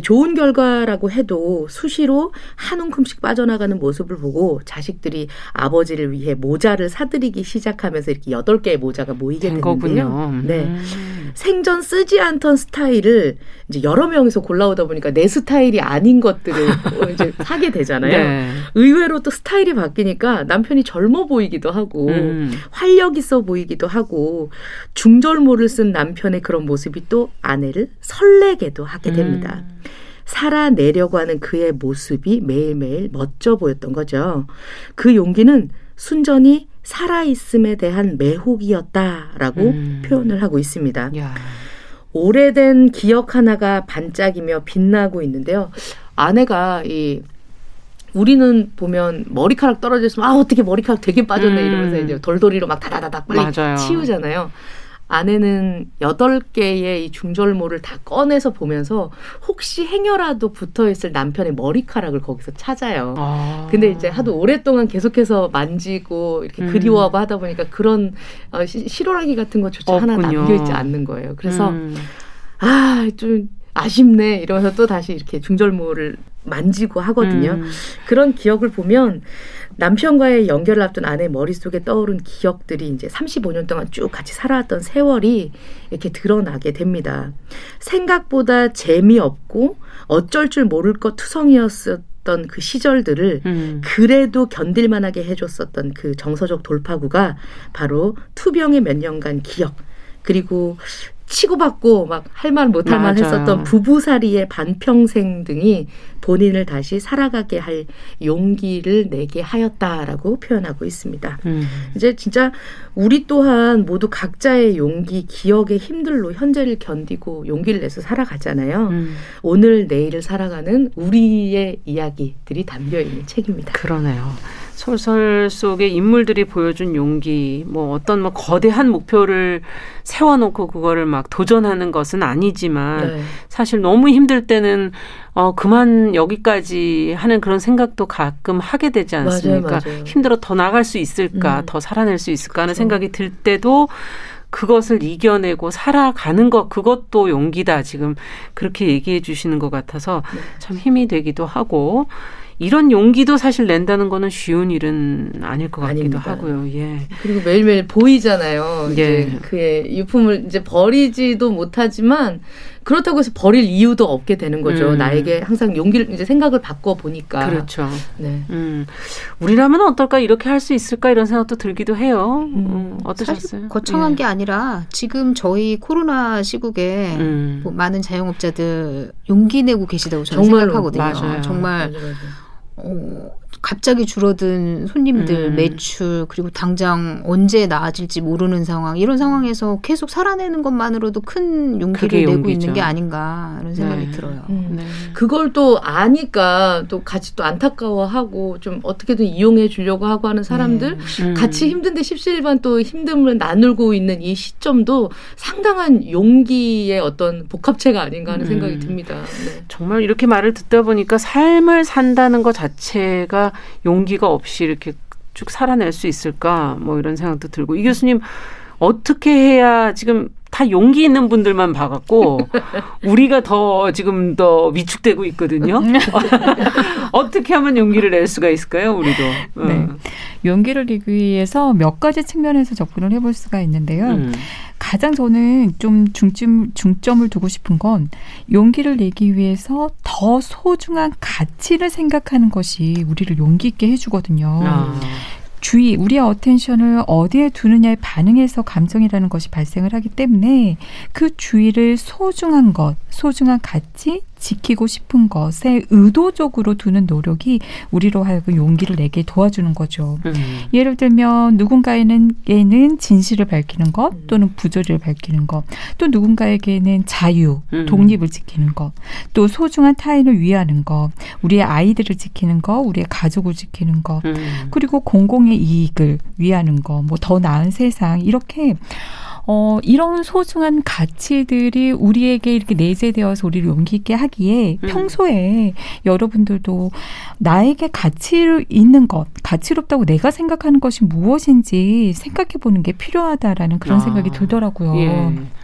좋은 결과라고 해도 수시로 한 움큼씩 빠져나가는 모습을 보고 자식들이 아버지를 위해 모자를 사들이기 시작하면서 이렇게 여덟 개의 모자가 모이게 된 되는데요. 거군요. 네. 음. 생전 쓰지 않던 스타일을 이제 여러 명이서 골라오다 보니까 내 스타일이 아닌 것들을 이제 사게 되잖아요. 네. 의외로 또 스타일이 바뀌니까 남편이 젊어 보이기도 하고 음. 활력 있어 보이기도 하고 중절모를 쓴 남편의 그런 모습이 또 아내를 설레게도 하게 됩니다. 음. 살아내려고 하는 그의 모습이 매일매일 멋져 보였던 거죠. 그 용기는 순전히 살아있음에 대한 매혹이었다라고 음. 표현을 하고 있습니다. 야. 오래된 기억 하나가 반짝이며 빛나고 있는데요. 아내가 이 우리는 보면 머리카락 떨어져 있으면 아 어떻게 머리카락 되게 빠졌네 음. 이러면서 이제 돌돌이로 막 다다다닥 빨리 맞아요. 치우잖아요. 아내는 여덟 개의 이 중절모를 다 꺼내서 보면서 혹시 행여라도 붙어 있을 남편의 머리카락을 거기서 찾아요. 아. 근데 이제 하도 오랫동안 계속해서 만지고 이렇게 음. 그리워하고 하다 보니까 그런 어, 시- 실오라기 같은 것조차 하나 없군요. 남겨 있지 않는 거예요. 그래서 음. 아, 좀 아쉽네 이러면서 또 다시 이렇게 중절모를 만지고 하거든요. 음. 그런 기억을 보면 남편과의 연결을 앞둔 아내 머릿속에 떠오른 기억들이 이제 35년 동안 쭉 같이 살아왔던 세월이 이렇게 드러나게 됩니다. 생각보다 재미없고 어쩔 줄 모를 것 투성이었었던 그 시절들을 음. 그래도 견딜만하게 해줬었던 그 정서적 돌파구가 바로 투병의 몇 년간 기억 그리고 치고받고 막 할 말 못할 말 맞아요. 했었던 부부살이의 반평생 등이 본인을 다시 살아가게 할 용기를 내게 하였다라고 표현하고 있습니다. 음. 이제 진짜 우리 또한 모두 각자의 용기, 기억의 힘들로 현재를 견디고 용기를 내서 살아가잖아요. 음. 오늘 내일을 살아가는 우리의 이야기들이 담겨 있는 책입니다. 그러네요. 소설 속의 인물들이 보여준 용기, 뭐 어떤 뭐 거대한 목표를 세워놓고 그거를 막 도전하는 것은 아니지만 네. 사실 너무 힘들 때는 어 그만 여기까지 하는 그런 생각도 가끔 하게 되지 않습니까? 맞아요, 맞아요. 힘들어 더 나갈 수 있을까, 음. 더 살아낼 수 있을까 하는 그렇죠. 생각이 들 때도 그것을 이겨내고 살아가는 것 그것도 용기다 지금 그렇게 얘기해 주시는 것 같아서 네. 참 힘이 되기도 하고 이런 용기도 사실 낸다는 거는 쉬운 일은 아닐 것 같기도 아닙니다. 하고요. 예. 그리고 매일매일 보이잖아요. 이제 예. 그의 유품을 이제 버리지도 못하지만 그렇다고 해서 버릴 이유도 없게 되는 거죠. 음. 나에게 항상 용기를 이제 생각을 바꿔 보니까. 그렇죠. 네. 음, 우리라면 어떨까 이렇게 할 수 있을까 이런 생각도 들기도 해요. 음, 어떠셨어요? 사실 거창한 예. 게 아니라 지금 저희 코로나 시국에 음. 뭐 많은 자영업자들 용기 내고 계시다고 저는 정말로. 생각하거든요. 맞아요. 정말 맞아, 맞 Oh. 갑자기 줄어든 손님들 음. 매출 그리고 당장 언제 나아질지 모르는 상황 이런 상황에서 계속 살아내는 것만으로도 큰 용기를 내고 용기죠. 있는 게 아닌가 이런 생각이 네. 들어요. 음. 네. 그걸 또 아니까 또 같이 또 안타까워하고 좀 어떻게든 이용해 주려고 하고 하는 사람들 음. 같이 힘든데 십시일반 또 힘듦을 나누고 있는 이 시점도 상당한 용기의 어떤 복합체가 아닌가 하는 음. 생각이 듭니다. 네. 정말 이렇게 말을 듣다 보니까 삶을 산다는 것 자체가 용기가 없이 이렇게 쭉 살아낼 수 있을까? 뭐 이런 생각도 들고. 이 교수님 어떻게 해야 지금 다 용기 있는 분들만 봐갖고 우리가 더 지금 더 위축되고 있거든요. 어떻게 하면 용기를 낼 수가 있을까요, 우리도? 네. 용기를 내기 위해서 몇 가지 측면에서 접근을 해볼 수가 있는데요. 음. 가장 저는 좀 중점, 중점을 두고 싶은 건 용기를 내기 위해서 더 소중한 가치를 생각하는 것이 우리를 용기 있게 해주거든요. 아. 주의, 우리의 attention을 어디에 두느냐에 반응해서 감정이라는 것이 발생을 하기 때문에 그 주의를 소중한 것, 소중한 가치, 지키고 싶은 것에 의도적으로 두는 노력이 우리로 하여금 용기를 내게 도와주는 거죠. 음. 예를 들면 누군가에는 에는 진실을 밝히는 것 또는 부조리를 밝히는 것, 또 누군가에게는 자유, 음. 독립을 지키는 것, 또 소중한 타인을 위하는 것, 우리의 아이들을 지키는 것, 우리의 가족을 지키는 것, 음. 그리고 공공의 이익을 위하는 것, 뭐 더 나은 세상 이렇게 어, 이런 소중한 가치들이 우리에게 이렇게 내재되어서 우리를 용기 있게 하기에 음. 평소에 여러분들도 나에게 가치 있는 것, 가치롭다고 내가 생각하는 것이 무엇인지 생각해 보는 게 필요하다라는 그런 아. 생각이 들더라고요. 예.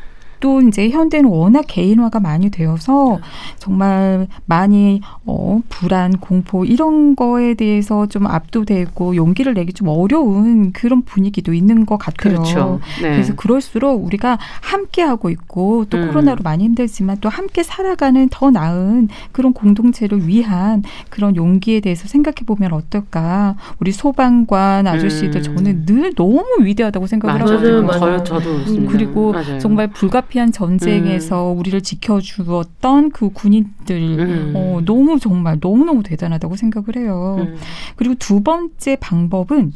또 이제 현대는 워낙 개인화가 많이 되어서 정말 많이 어 불안, 공포 이런 거에 대해서 좀 압도되고 용기를 내기 좀 어려운 그런 분위기도 있는 것 같아요. 그렇죠. 네. 그래서 그럴수록 우리가 함께 하고 있고 또 음. 코로나로 많이 힘들지만 또 함께 살아가는 더 나은 그런 공동체를 위한 그런 용기에 대해서 생각해 보면 어떨까? 우리 소방관 아저씨들 음. 저는 늘 너무 위대하다고 생각을 맞아요. 하거든요. 맞아요. 저도 음, 그리고 맞아요. 정말 불가피 불가 피한 전쟁에서 음. 우리를 지켜주었던 그 군인들 음. 어, 너무 정말 너무너무 대단하다고 생각을 해요. 음. 그리고 두 번째 방법은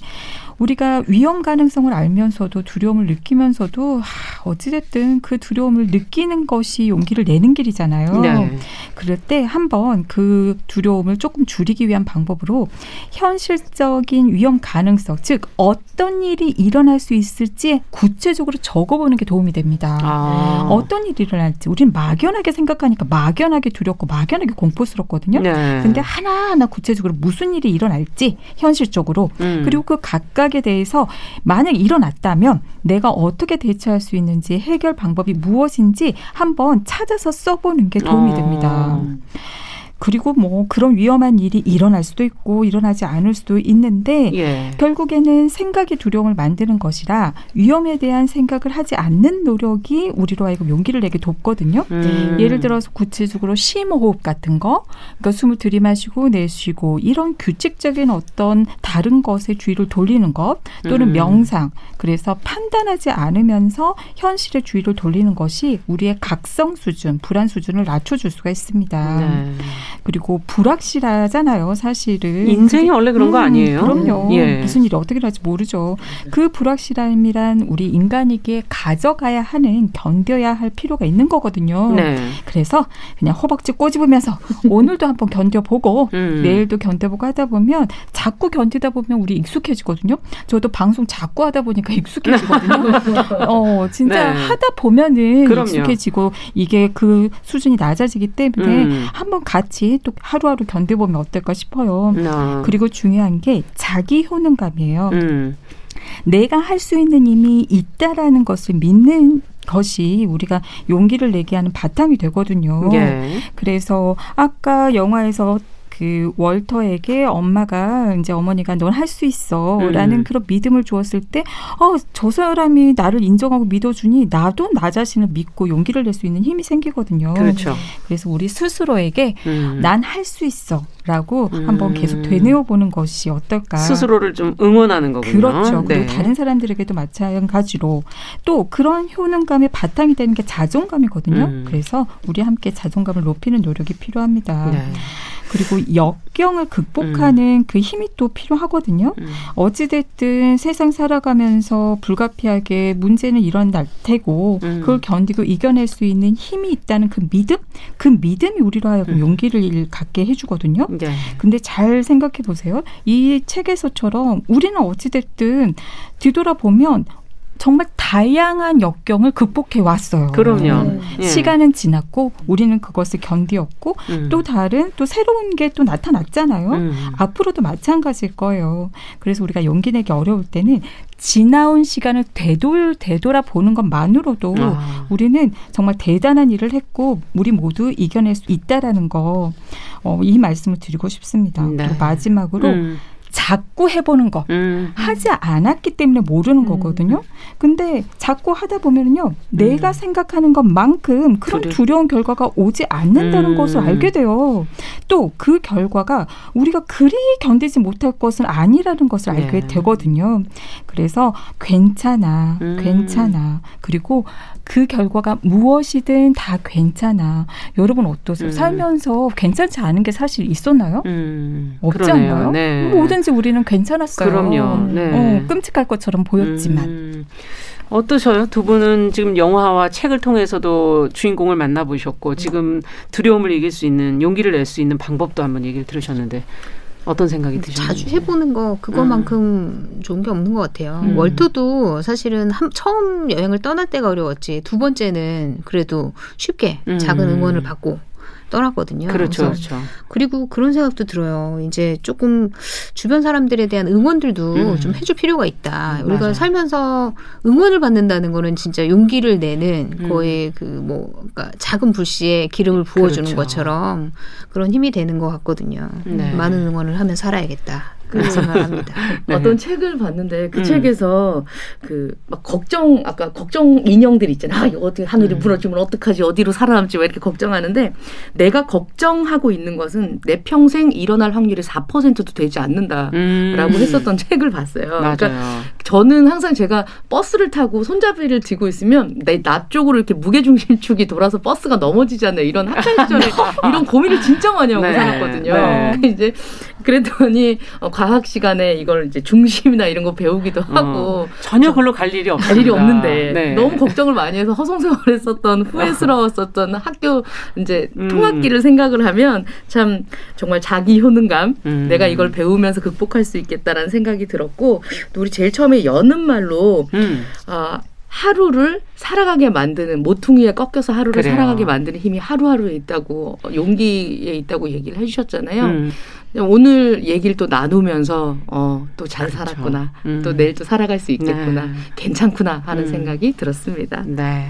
우리가 위험 가능성을 알면서도 두려움을 느끼면서도 어찌됐든 그 두려움을 느끼는 것이 용기를 내는 길이잖아요. 네. 그럴 때 한번 그 두려움을 조금 줄이기 위한 방법으로 현실적인 위험 가능성, 즉 어떤 일이 일어날 수 있을지 구체적으로 적어보는 게 도움이 됩니다. 아. 어떤 일이 일어날지 우리는 막연하게 생각하니까 막연하게 두렵고 막연하게 공포스럽거든요. 네. 근데 하나하나 구체적으로 무슨 일이 일어날지 현실적으로 음. 그리고 그 각각 생각에 대해서 만약 일어났다면 내가 어떻게 대처할 수 있는지 해결 방법이 무엇인지 한번 찾아서 써보는 게 도움이 됩니다. 어. 그리고 뭐 그런 위험한 일이 일어날 수도 있고 일어나지 않을 수도 있는데 예. 결국에는 생각이 두려움을 만드는 것이라 위험에 대한 생각을 하지 않는 노력이 우리로 하여금 용기를 내게 돕거든요. 음. 예를 들어서 구체적으로 심호흡 같은 거, 그러니까 숨을 들이마시고 내쉬고 이런 규칙적인 어떤 다른 것에 주의를 돌리는 것 또는 음. 명상. 그래서 판단하지 않으면서 현실의 주의를 돌리는 것이 우리의 각성 수준, 불안 수준을 낮춰줄 수가 있습니다. 네. 그리고 불확실하잖아요, 사실은. 인생이 원래 그런 음, 거 아니에요? 그럼요. 예. 무슨 일이 어떻게 될지 모르죠. 그 불확실함이란 우리 인간에게 가져가야 하는 견뎌야 할 필요가 있는 거거든요. 네. 그래서 그냥 허벅지 꼬집으면서 오늘도 한번 견뎌보고 음. 내일도 견뎌보고 하다 보면 자꾸 견디다 보면 우리 익숙해지거든요. 저도 방송 자꾸 하다 보니까 익숙해지거든요. 어, 진짜 네. 하다 보면은 그럼요. 익숙해지고 이게 그 수준이 낮아지기 때문에 음. 한번 같이 같이 또 하루하루 견뎌보면 어떨까 싶어요. 아. 그리고 중요한 게 자기 효능감이에요. 음. 내가 할 수 있는 힘이 있다라는 것을 믿는 것이 우리가 용기를 내게 하는 바탕이 되거든요. 예. 그래서 아까 영화에서 그 월터에게 엄마가 이제 어머니가 넌 할 수 있어라는 음. 그런 믿음을 주었을 때, 어, 저 사람이 나를 인정하고 믿어주니 나도 나 자신을 믿고 용기를 낼 수 있는 힘이 생기거든요. 그렇죠. 그래서 우리 스스로에게 음. 난할 수 있어. 라고 음. 한번 계속 되뇌어 보는 것이 어떨까? 스스로를 좀 응원하는 거군요. 그렇죠. 그리고 네. 다른 사람들에게도 마찬가지로 또 그런 효능감의 바탕이 되는 게 자존감이거든요. 음. 그래서 우리 함께 자존감을 높이는 노력이 필요합니다. 네. 그리고 역경을 극복하는 음. 그 힘이 또 필요하거든요. 음. 어찌됐든 세상 살아가면서 불가피하게 문제는 일어날 테고 음. 그걸 견디고 이겨낼 수 있는 힘이 있다는 그 믿음, 그 믿음이 우리로 하여금 음. 용기를 갖게 해주거든요. 네. 근데 잘 생각해 보세요. 이 책에서처럼 우리는 어찌됐든 뒤돌아보면 정말 다양한 역경을 극복해 왔어요. 그럼요. 네. 예. 시간은 지났고 우리는 그것을 견디었고 음. 또 다른 또 새로운 게 또 나타났잖아요. 음. 앞으로도 마찬가지일 거예요. 그래서 우리가 용기 내기 어려울 때는 지나온 시간을 되돌 되돌아 보는 것만으로도 아. 우리는 정말 대단한 일을 했고 우리 모두 이겨낼 수 있다라는 거. 어, 이 말씀을 드리고 싶습니다. 네. 마지막으로 음. 자꾸 해보는 거 음. 하지 않았기 때문에 모르는 음. 거거든요. 근데 자꾸 하다 보면은요, 내가 음. 생각하는 것만큼 그런 두려... 두려운 결과가 오지 않는다는 음. 것을 알게 돼요. 또 그 결과가 우리가 그리 견디지 못할 것은 아니라는 것을 알게 네. 되거든요. 그래서 괜찮아, 음. 괜찮아. 그리고 그 결과가 무엇이든 다 괜찮아. 여러분 어떠세요? 음. 살면서 괜찮지 않은 게 사실 있었나요? 음. 없지 않나요? 네. 뭐든지 우리는 괜찮았어요. 그럼요. 네. 어, 끔찍할 것처럼 보였지만. 음. 어떠셔요? 두 분은 지금 영화와 책을 통해서도 주인공을 만나보셨고 지금 두려움을 이길 수 있는 용기를 낼 수 있는 방법도 한번 얘기를 들으셨는데 어떤 생각이 드셨나요? 자주 해보는 거 그거만큼 음. 좋은 게 없는 것 같아요. 음. 월터도 사실은 한, 처음 여행을 떠날 때가 어려웠지 두 번째는 그래도 쉽게 작은 음. 응원을 받고 떠났거든요. 그렇죠, 그렇죠. 그리고 그런 생각도 들어요. 이제 조금 주변 사람들에 대한 응원들도 음. 좀 해줄 필요가 있다. 우리가 맞아요. 살면서 응원을 받는다는 거는 진짜 용기를 내는 음. 거의 그뭐 그러니까 작은 불씨에 기름을 부어주는 그렇죠. 것처럼 그런 힘이 되는 것 같거든요. 네. 많은 응원을 하면 살아야겠다. 그런 생각을 합니다. 네. 어떤 책을 봤는데 그 음. 책에서 그 막 걱정 아까 걱정 인형들 있잖아. 아, 이거 어떻게 하늘이 음. 무너지면 어떡하지? 어디로 살아남지? 왜 이렇게 걱정하는데 내가 걱정하고 있는 것은 내 평생 일어날 확률이 4%도 되지 않는다라고 음. 했었던 책을 봤어요. 맞아요. 그러니까 저는 항상 제가 버스를 타고 손잡이를 쥐고 있으면 내 나 쪽으로 이렇게 무게중심축이 돌아서 버스가 넘어지지 않나 이런 학창 시절에 이런 고민을 진짜 많이 하고 네. 살았거든요. 네. 이제 그랬더니 어, 과학 시간에 이걸 이제 중심이나 이런 거 배우기도 어, 하고 어, 전혀 별로 갈 일이 없갈 일이 없는데 네. 너무 걱정을 많이 해서 허송세월 했었던 후회스러웠었던 학교 이제 음. 통학기를 생각을 하면 참 정말 자기 효능감 음. 내가 이걸 배우면서 극복할 수 있겠다라는 생각이 들었고 또 우리 제일 처음에 여는 말로 음. 아 하루를 살아가게 만드는 모퉁이에 꺾여서 하루를 그래요. 살아가게 만드는 힘이 하루하루에 있다고 용기에 있다고 얘기를 해주셨잖아요. 음. 오늘 얘기를 또 나누면서 어, 또잘 그렇죠. 살았구나. 음. 또 내일 또 살아갈 수 있겠구나. 네. 괜찮구나 하는 음. 생각이 들었습니다. 네.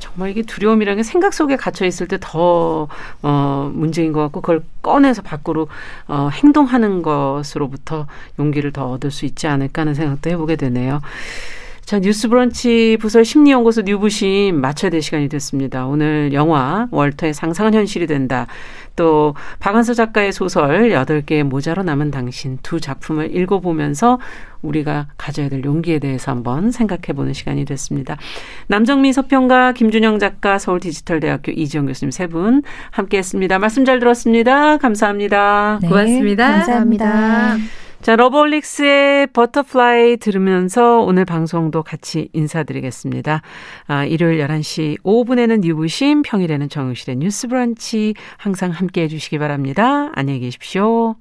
정말 이게 두려움이라는 게 생각 속에 갇혀 있을 때 더 어, 문제인 것 같고 그걸 꺼내서 밖으로 어, 행동하는 것으로부터 용기를 더 얻을 수 있지 않을까 하는 생각도 해보게 되네요. 자, 뉴스 브런치 부설 심리연구소 뉴부심 마쳐야 될 시간이 됐습니다. 오늘 영화 월터의 상상은 현실이 된다. 또 박한서 작가의 소설 8개의 모자로 남은 당신 두 작품을 읽어보면서 우리가 가져야 될 용기에 대해서 한번 생각해 보는 시간이 됐습니다. 남정미 서평가, 김준영 작가, 서울 디지털대학교 이지영 교수님 세 분 함께 했습니다. 말씀 잘 들었습니다. 감사합니다. 네, 고맙습니다. 감사합니다. 감사합니다. 자, 러브홀릭스의 Butterfly 들으면서 오늘 방송도 같이 인사드리겠습니다. 아, 일요일 11시 5분에는 뉴부심, 평일에는 정용실의 뉴스 브런치 항상 함께 해주시기 바랍니다. 안녕히 계십시오.